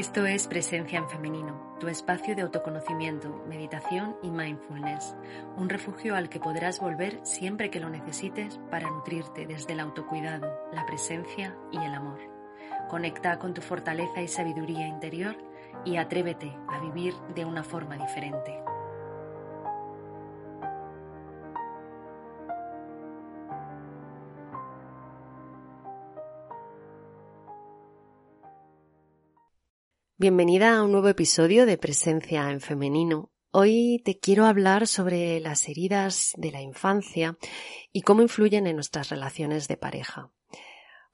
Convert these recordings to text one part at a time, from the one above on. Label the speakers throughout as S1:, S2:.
S1: Esto es Presencia en Femenino, tu espacio de autoconocimiento, meditación y mindfulness, un refugio al que podrás volver siempre que lo necesites para nutrirte desde el autocuidado, la presencia y el amor. Conecta con tu fortaleza y sabiduría interior y atrévete a vivir de una forma diferente. Bienvenida a un nuevo episodio de Presencia en Femenino. Hoy te quiero hablar sobre las heridas de la infancia y cómo influyen en nuestras relaciones de pareja.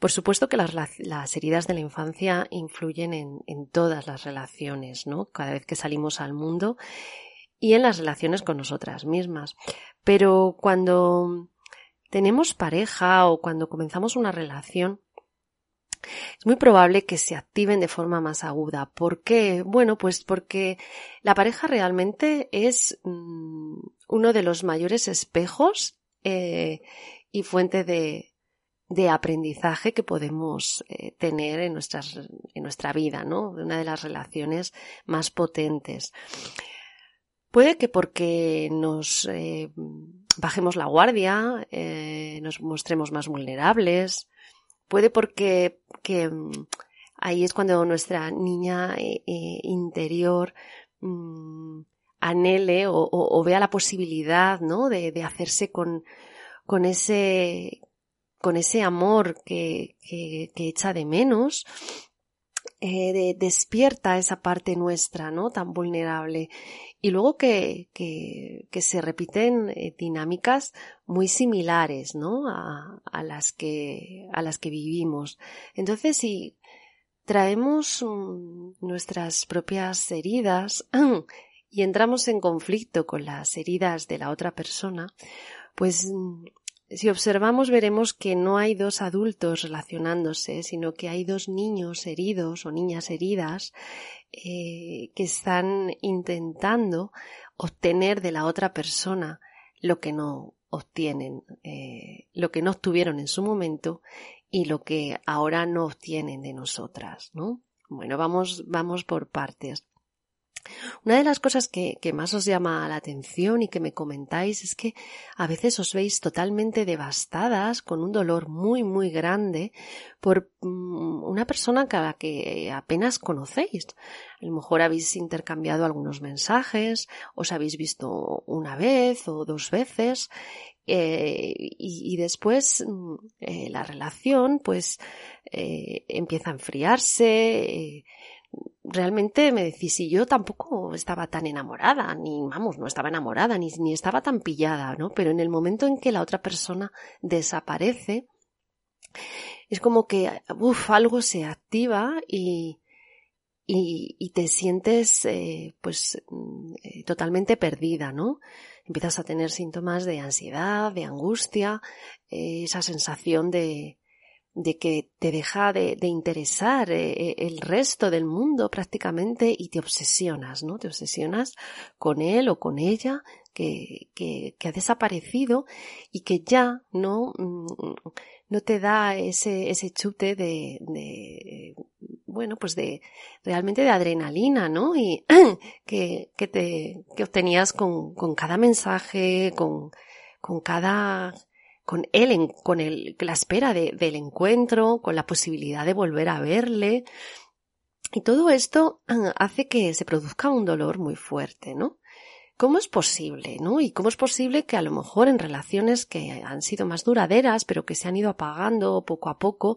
S1: Por supuesto que las, heridas de la infancia influyen en, en, todas las relaciones, ¿no? Cada vez que salimos al mundo y en las relaciones con nosotras mismas. Pero cuando tenemos pareja o cuando comenzamos una relación, es muy probable que se activen de forma más aguda. ¿Por qué? Bueno, pues porque la pareja realmente es mm, uno de los mayores espejos eh, y fuente de, de, aprendizaje que podemos eh, tener en, nuestras, en nuestra vida, ¿no? Una de las relaciones más potentes. Puede que porque nos eh, bajemos la guardia, nos mostremos más vulnerables, Puede porque que, mm, ahí es cuando nuestra niña eh, eh, interior mm, anhele o, vea la posibilidad, ¿no? De, hacerse con, con ese, con ese amor que, que, echa de menos, eh, despierta esa parte nuestra, ¿no? Tan vulnerable y luego que, que, que se repiten eh, dinámicas muy similares, ¿no? A, a, las que, a las que vivimos. Entonces, si traemos mm, nuestras propias heridas y entramos en conflicto con las heridas de la otra persona, pues mm, si observamos veremos que no hay dos adultos relacionándose, sino que hay dos niños heridos o niñas heridas eh, que están intentando obtener de la otra persona lo que no obtienen, eh, lo que no obtuvieron en su momento y lo que ahora no obtienen de nosotras, ¿no? Bueno, vamos, vamos por partes. Una de las cosas que, más os llama la atención y que me comentáis es que a veces os veis totalmente devastadas, con un dolor muy, muy grande, por mm, una persona a que apenas conocéis. A lo mejor habéis intercambiado algunos mensajes, os habéis visto una vez o dos veces, eh, y, después mm, eh, la relación pues eh, empieza a enfriarse, realmente me decís, y yo tampoco estaba tan enamorada, ni, vamos, no estaba enamorada, ni, ni estaba tan pillada, ¿no? Pero en el momento en que la otra persona desaparece, es como que, uff, algo se activa y, y, y te sientes, eh, pues, eh, totalmente perdida, ¿no? Empiezas a tener síntomas de ansiedad, de angustia, eh, esa sensación de, de que te deja de, interesar eh, eh, el resto del mundo prácticamente y te obsesionas, ¿no? Te obsesionas con él o con ella que, que, ha desaparecido y que ya no, mm, no te da ese, ese chute de, de, bueno, pues de, realmente de adrenalina, ¿no? Y que, que te, que obtenías con, con cada mensaje, con, con cada con él, con el, la espera del encuentro, con la posibilidad de volver a verle. Y todo esto ah, hace que se produzca un dolor muy fuerte, ¿no? ¿Cómo es posible, no? Y cómo es posible que a lo mejor en relaciones que han sido más duraderas, pero que se han ido apagando poco a poco,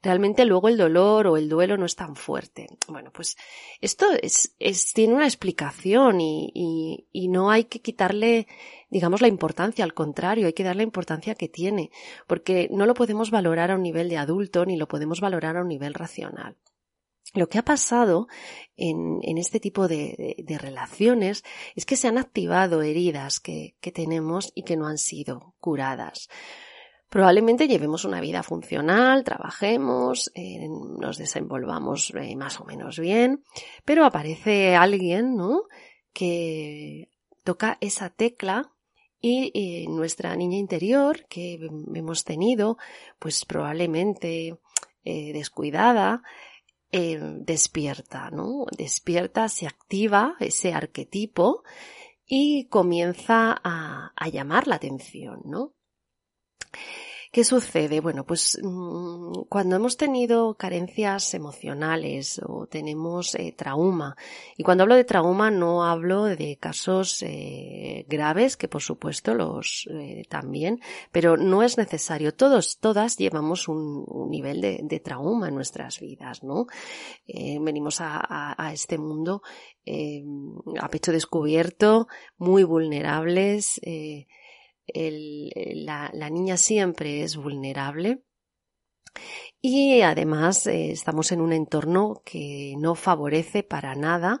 S1: realmente luego el dolor o el duelo no es tan fuerte. Bueno, pues esto es, es tiene una explicación y, y, y no hay que quitarle digamos, la importancia, al contrario, hay que dar la importancia que tiene, porque no lo podemos valorar a un nivel de adulto ni lo podemos valorar a un nivel racional. Lo que ha pasado en, este tipo de, relaciones es que se han activado heridas que, tenemos y que no han sido curadas. Probablemente llevemos una vida funcional, trabajemos, eh, nos desenvolvamos eh, más o menos bien, pero aparece alguien, ¿no? Que toca esa tecla y eh, nuestra niña interior que hemos tenido, pues probablemente descuidada, eh, despierta, ¿no? Despierta, se activa ese arquetipo y comienza a, a llamar la atención, ¿no? ¿Qué sucede? Bueno, pues mm, cuando hemos tenido carencias emocionales o tenemos eh, trauma, y cuando hablo de trauma no hablo de casos eh, graves, que por supuesto los eh, también, pero no es necesario. Todos, todas llevamos un, nivel de, trauma en nuestras vidas, ¿no? venimos a, a, este mundo a pecho descubierto, muy vulnerables, la, niña siempre es vulnerable y además eh, estamos en un entorno que no favorece para nada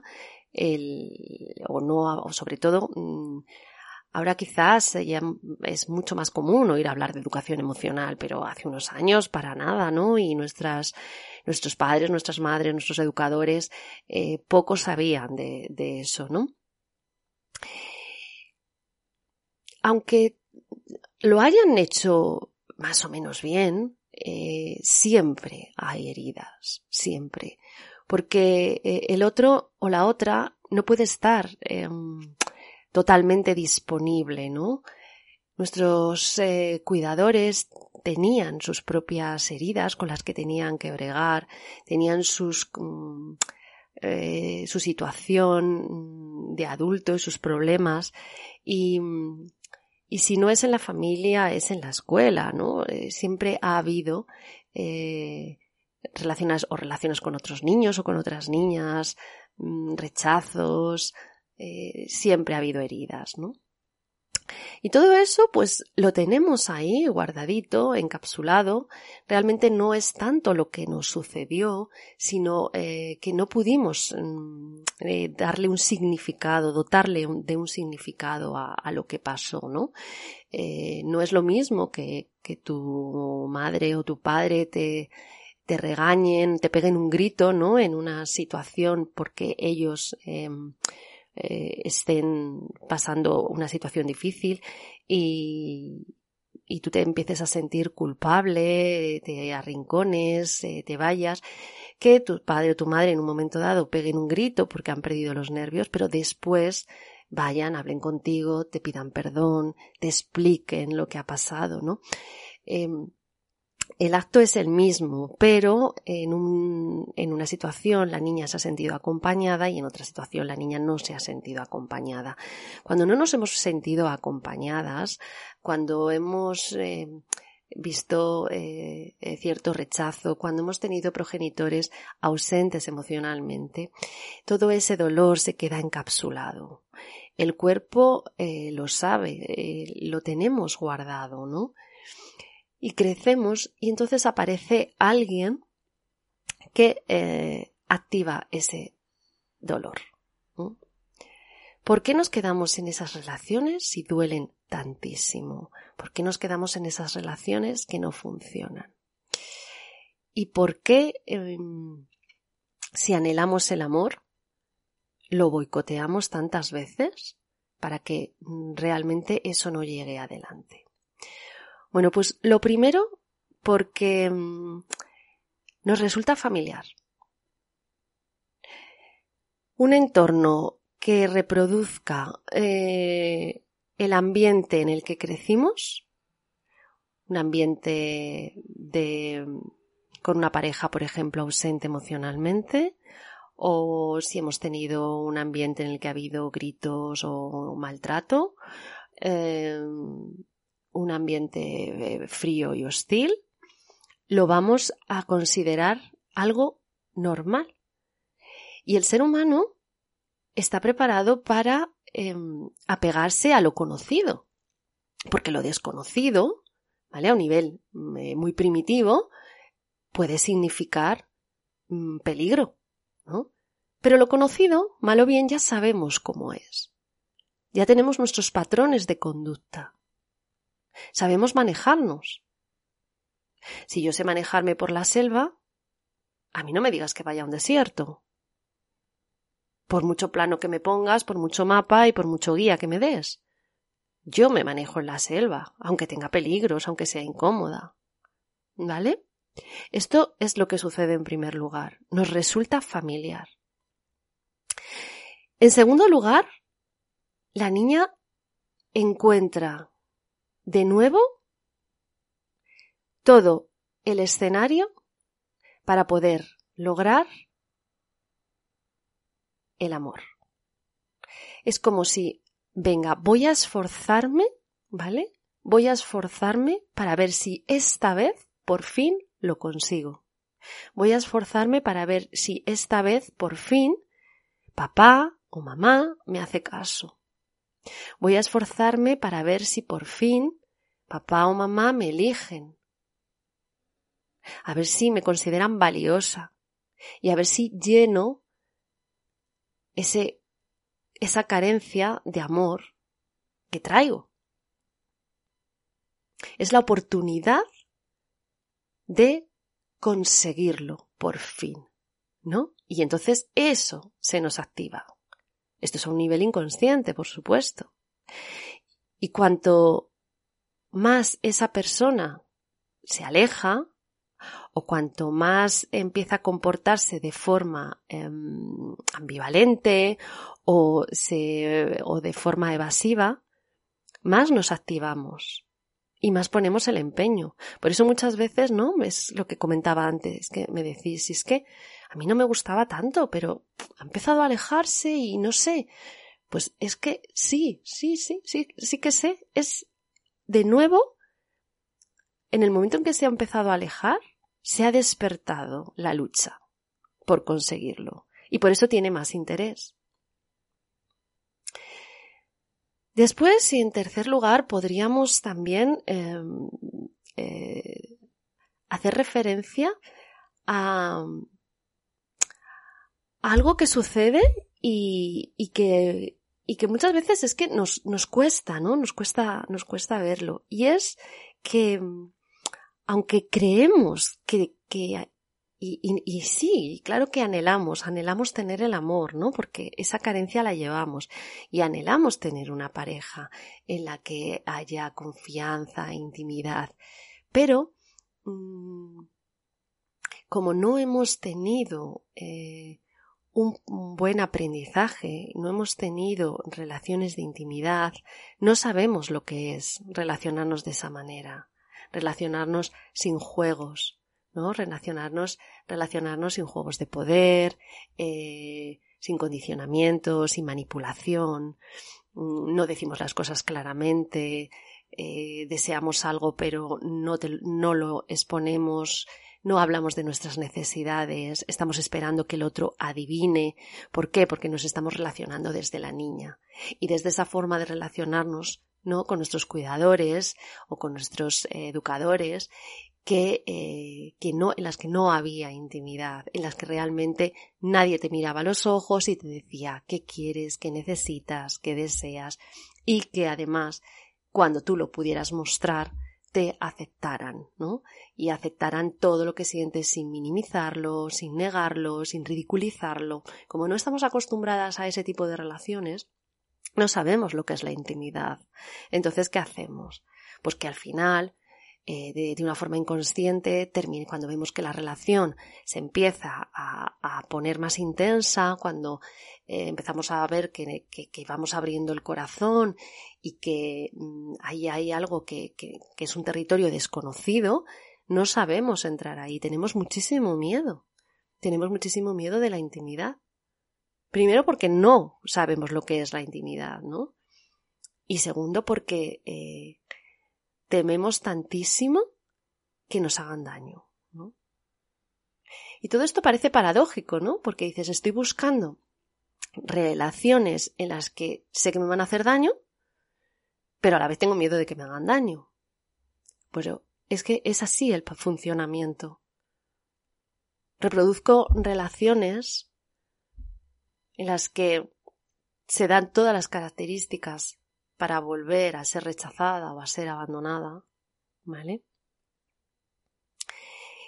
S1: el, o no, o sobre todo, mm, ahora quizás es mucho más común oír hablar de educación emocional, pero hace unos años para nada, ¿no? Y nuestras, nuestros padres, nuestras madres, nuestros educadores, eh, poco sabían de, de eso, ¿no? Aunque lo hayan hecho más o menos bien, eh, siempre hay heridas, siempre. Porque eh, el otro o la otra no puede estar em, totalmente disponible, ¿no? Nuestros eh, cuidadores tenían sus propias heridas con las que tenían que bregar, tenían sus, mm, su situación de adulto y sus problemas y, y si no es en la familia, es en la escuela, ¿no? Eh, siempre ha habido eh, relaciones o relaciones con otros niños o con otras niñas, mm, rechazos, eh, siempre ha habido heridas, ¿no? Y todo eso, pues lo tenemos ahí guardadito, encapsulado. Realmente no es tanto lo que nos sucedió, sino eh, que no pudimos mm, eh, darle un significado, dotarle de un significado a, lo que pasó, ¿no? Eh, no es lo mismo que, que tu madre o tu padre te, te regañen, te peguen un grito, ¿no? En una situación porque ellos em, eh, estén pasando una situación difícil y, y tú te empieces a sentir culpable, te arrincones, eh, te vayas, que tu padre o tu madre en un momento dado peguen un grito porque han perdido los nervios, pero después vayan, hablen contigo, te pidan perdón, te expliquen lo que ha pasado, ¿no? Em, el acto es el mismo, pero en, un, en una situación la niña se ha sentido acompañada y en otra situación la niña no se ha sentido acompañada. Cuando no nos hemos sentido acompañadas, cuando hemos eh, visto eh, eh, cierto rechazo, cuando hemos tenido progenitores ausentes emocionalmente, todo ese dolor se queda encapsulado. El cuerpo lo sabe, lo tenemos guardado, ¿no? Y crecemos y entonces aparece alguien que eh, activa ese dolor. ¿Por qué nos quedamos en esas relaciones si duelen tantísimo? ¿Por qué nos quedamos en esas relaciones que no funcionan? ¿Y por qué em, si anhelamos el amor lo boicoteamos tantas veces para que mm, realmente eso no llegue adelante? Bueno, pues lo primero porque mm, nos resulta familiar. Un entorno que reproduzca eh, el ambiente en el que crecimos, un ambiente de, con una pareja, por ejemplo, ausente emocionalmente, o si hemos tenido un ambiente en el que ha habido gritos o maltrato, em, un ambiente eh, frío y hostil, lo vamos a considerar algo normal. Y el ser humano está preparado para em, apegarse a lo conocido, porque lo desconocido, ¿vale? A un nivel eh, muy primitivo, puede significar mm, peligro. Pero lo conocido, mal o bien, ya sabemos cómo es. Ya tenemos nuestros patrones de conducta. Sabemos manejarnos. Si yo sé manejarme por la selva, a mí no me digas que vaya a un desierto. Por mucho plano que me pongas, por mucho mapa y por mucho guía que me des. Yo me manejo en la selva, aunque tenga peligros, aunque sea incómoda. ¿Vale? Esto es lo que sucede en primer lugar. Nos resulta familiar. En segundo lugar, la niña encuentra de nuevo todo el escenario para poder lograr el amor. Es como si, venga, voy a esforzarme, ¿vale? Voy a esforzarme para ver si esta vez por fin lo consigo. Voy a esforzarme para ver si esta vez por fin papá o mamá me hace caso. Voy a esforzarme para ver si por fin papá o mamá me eligen. A ver si me consideran valiosa y a ver si lleno ese, esa carencia de amor que traigo. Es la oportunidad de conseguirlo por fin, ¿no? Y entonces eso se nos activa. Esto es a un nivel inconsciente, por supuesto. Y cuanto más esa persona se aleja, o cuanto más empieza a comportarse de forma em, ambivalente o, se, o de forma evasiva, más nos activamos y más ponemos el empeño. Por eso muchas veces, ¿no? Es lo que comentaba antes, que me decís, es que a mí no me gustaba tanto, pero ha empezado a alejarse y no sé. Pues es que sí, sí, sí, sí, sí que sé. Es de nuevo, en el momento en que se ha empezado a alejar, se ha despertado la lucha por conseguirlo. Y por eso tiene más interés. Después, y en tercer lugar, podríamos también em, eh, hacer referencia a, algo que sucede y, que, y que muchas veces es que nos, nos cuesta, ¿no? Nos cuesta, nos cuesta verlo. Y es que, aunque creemos que, que y, y, sí, claro que anhelamos, anhelamos tener el amor, ¿no? Porque esa carencia la llevamos y anhelamos tener una pareja en la que haya confianza, intimidad. Pero, mmm, como no hemos tenido eh, un, buen aprendizaje, no hemos tenido relaciones de intimidad, no sabemos lo que es relacionarnos de esa manera, relacionarnos sin juegos, ¿no? Relacionarnos, relacionarnos sin juegos de poder, eh, sin condicionamientos, sin manipulación, mm, no decimos las cosas claramente, eh, deseamos algo pero no, no lo exponemos, no hablamos de nuestras necesidades, estamos esperando que el otro adivine. ¿Por qué? Porque nos estamos relacionando desde la niña. Y desde esa forma de relacionarnos, ¿no? Con nuestros cuidadores o con nuestros eh, educadores, que, eh, que no, en las que no había intimidad, en las que realmente nadie te miraba a los ojos y te decía qué quieres, qué necesitas, qué deseas y que además cuando tú lo pudieras mostrar te aceptaran, ¿no? Y aceptaran todo lo que sientes sin minimizarlo, sin negarlo, sin ridiculizarlo. Como no estamos acostumbradas a ese tipo de relaciones, no sabemos lo que es la intimidad. Entonces, ¿qué hacemos? Pues que al final eh, de, una forma inconsciente, termine, cuando vemos que la relación se empieza a, poner más intensa, cuando eh, empezamos a ver que, vamos abriendo el corazón y que mm, ahí hay algo que, que es un territorio desconocido, no sabemos entrar ahí, tenemos muchísimo miedo, tenemos muchísimo miedo de la intimidad. Primero porque no sabemos lo que es la intimidad, ¿no? Y segundo porque eh, tememos tantísimo que nos hagan daño, ¿no? Y todo esto parece paradójico, ¿no? Porque dices, estoy buscando relaciones en las que sé que me van a hacer daño, pero a la vez tengo miedo de que me hagan daño. Pues es que es así el funcionamiento. Reproduzco relaciones en las que se dan todas las características para volver a ser rechazada o a ser abandonada, ¿vale?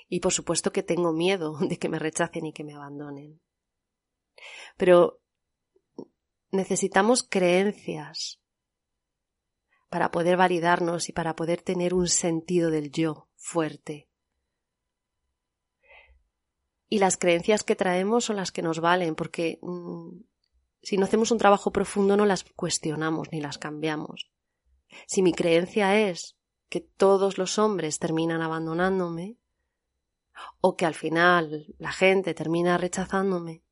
S1: Y por supuesto que tengo miedo de que me rechacen y que me abandonen. Pero necesitamos creencias para poder validarnos y para poder tener un sentido del yo fuerte. Y las creencias que traemos son las que nos valen, porque mm, si no hacemos un trabajo profundo no las cuestionamos ni las cambiamos. Si mi creencia es que todos los hombres terminan abandonándome, o que al final la gente termina rechazándome,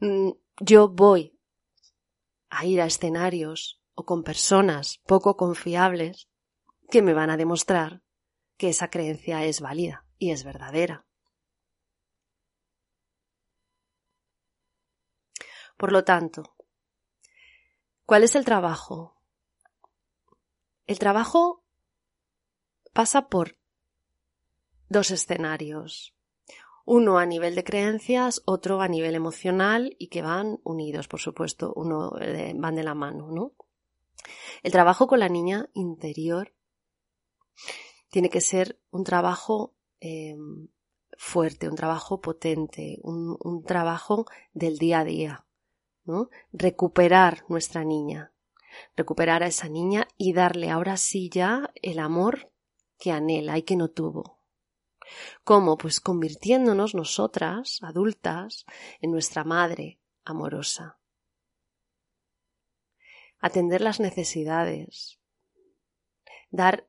S1: mm, yo voy a ir a escenarios o con personas poco confiables que me van a demostrar que esa creencia es válida y es verdadera. Por lo tanto, ¿cuál es el trabajo? El trabajo pasa por dos escenarios. Uno a nivel de creencias, otro a nivel emocional y que van unidos, por supuesto, uno eh, van de la mano, ¿no? El trabajo con la niña interior tiene que ser un trabajo em, fuerte, un trabajo potente, un, trabajo del día a día, ¿no? Recuperar nuestra niña, recuperar a esa niña y darle ahora sí ya el amor que anhela y que no tuvo. ¿Cómo? Pues convirtiéndonos nosotras, adultas, en nuestra madre amorosa atender las necesidades, dar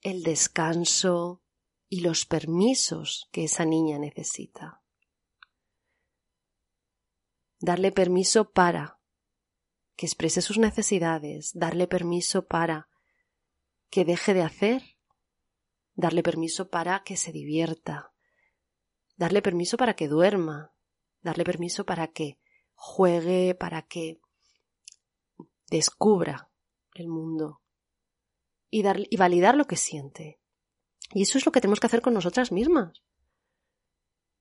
S1: el descanso y los permisos que esa niña necesita. Darle permiso para que exprese sus necesidades, darle permiso para que deje de hacer, darle permiso para que se divierta, darle permiso para que duerma, darle permiso para que juegue, para que descubra el mundo y, dar, y validar lo que siente. Y eso es lo que tenemos que hacer con nosotras mismas.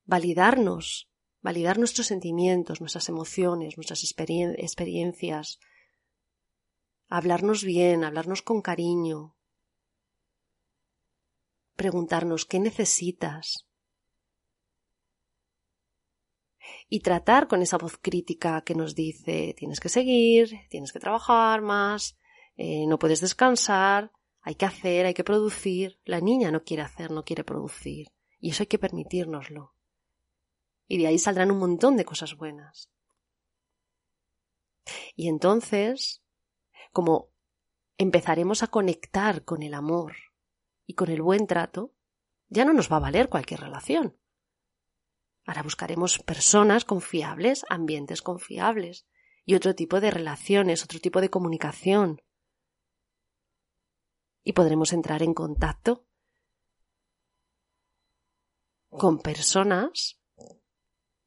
S1: Validarnos, validar nuestros sentimientos, nuestras emociones, nuestras experiencias, hablarnos bien, hablarnos con cariño, preguntarnos qué necesitas, y tratar con esa voz crítica que nos dice tienes que seguir, tienes que trabajar más, eh, no puedes descansar, hay que hacer, hay que producir. La niña no quiere hacer, no quiere producir. Y eso hay que permitírnoslo. Y de ahí saldrán un montón de cosas buenas. Y entonces, como empezaremos a conectar con el amor y con el buen trato, ya no nos va a valer cualquier relación. Ahora buscaremos personas confiables, ambientes confiables y otro tipo de relaciones, otro tipo de comunicación. Y podremos entrar en contacto con personas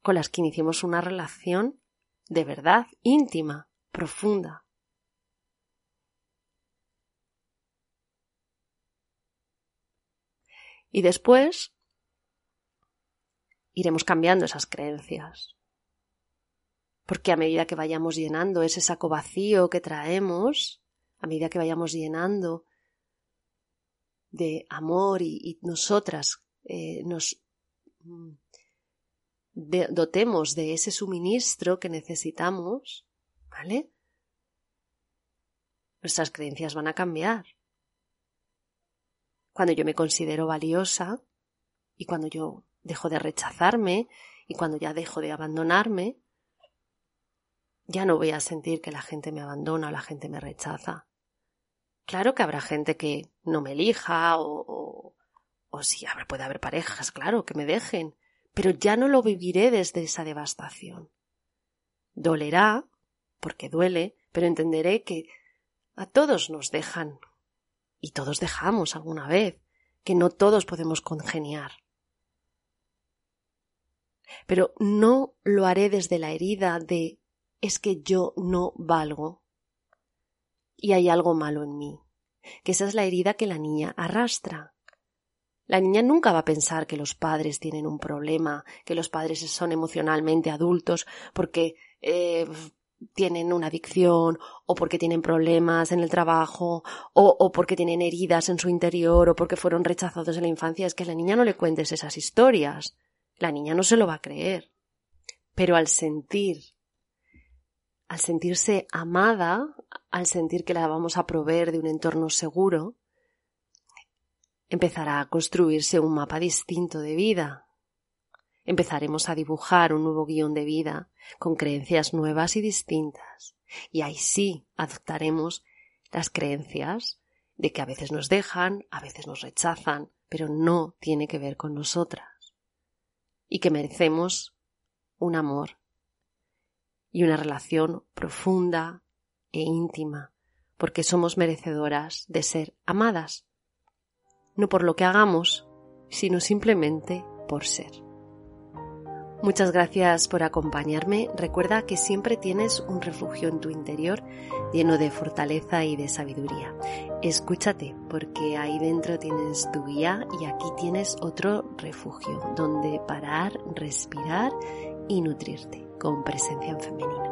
S1: con las que iniciemos una relación de verdad íntima, profunda. Y después iremos cambiando esas creencias. Porque a medida que vayamos llenando ese saco vacío que traemos, a medida que vayamos llenando de amor y, nosotras eh, nos dotemos de ese suministro que necesitamos, ¿vale? Nuestras creencias van a cambiar. Cuando yo me considero valiosa y cuando yo dejo de rechazarme y cuando ya dejo de abandonarme, ya no voy a sentir que la gente me abandona o la gente me rechaza. Claro que habrá gente que no me elija o, o, sí, puede haber parejas, claro, que me dejen, pero ya no lo viviré desde esa devastación. Dolerá, porque duele, pero entenderé que a todos nos dejan. Y todos dejamos alguna vez, que no todos podemos congeniar. Pero no lo haré desde la herida de es que yo no valgo y hay algo malo en mí, que esa es la herida que la niña arrastra. La niña nunca va a pensar que los padres tienen un problema, que los padres son emocionalmente adultos porque eh, tienen una adicción o porque tienen problemas en el trabajo o, o, porque tienen heridas en su interior o porque fueron rechazados en la infancia. Es que a la niña no le cuentes esas historias. La niña no se lo va a creer. Pero al sentir al sentirse amada, al sentir que la vamos a proveer de un entorno seguro, empezará a construirse un mapa distinto de vida. Empezaremos a dibujar un nuevo guion de vida con creencias nuevas y distintas. Y ahí sí adoptaremos las creencias de que a veces nos dejan, a veces nos rechazan, pero no tiene que ver con nosotras. Y que merecemos un amor y una relación profunda e íntima, porque somos merecedoras de ser amadas, no por lo que hagamos, sino simplemente por ser. Muchas gracias por acompañarme. Recuerda que siempre tienes un refugio en tu interior lleno de fortaleza y de sabiduría. Escúchate porque ahí dentro tienes tu guía y aquí tienes otro refugio donde parar, respirar y nutrirte con presencia en femenino.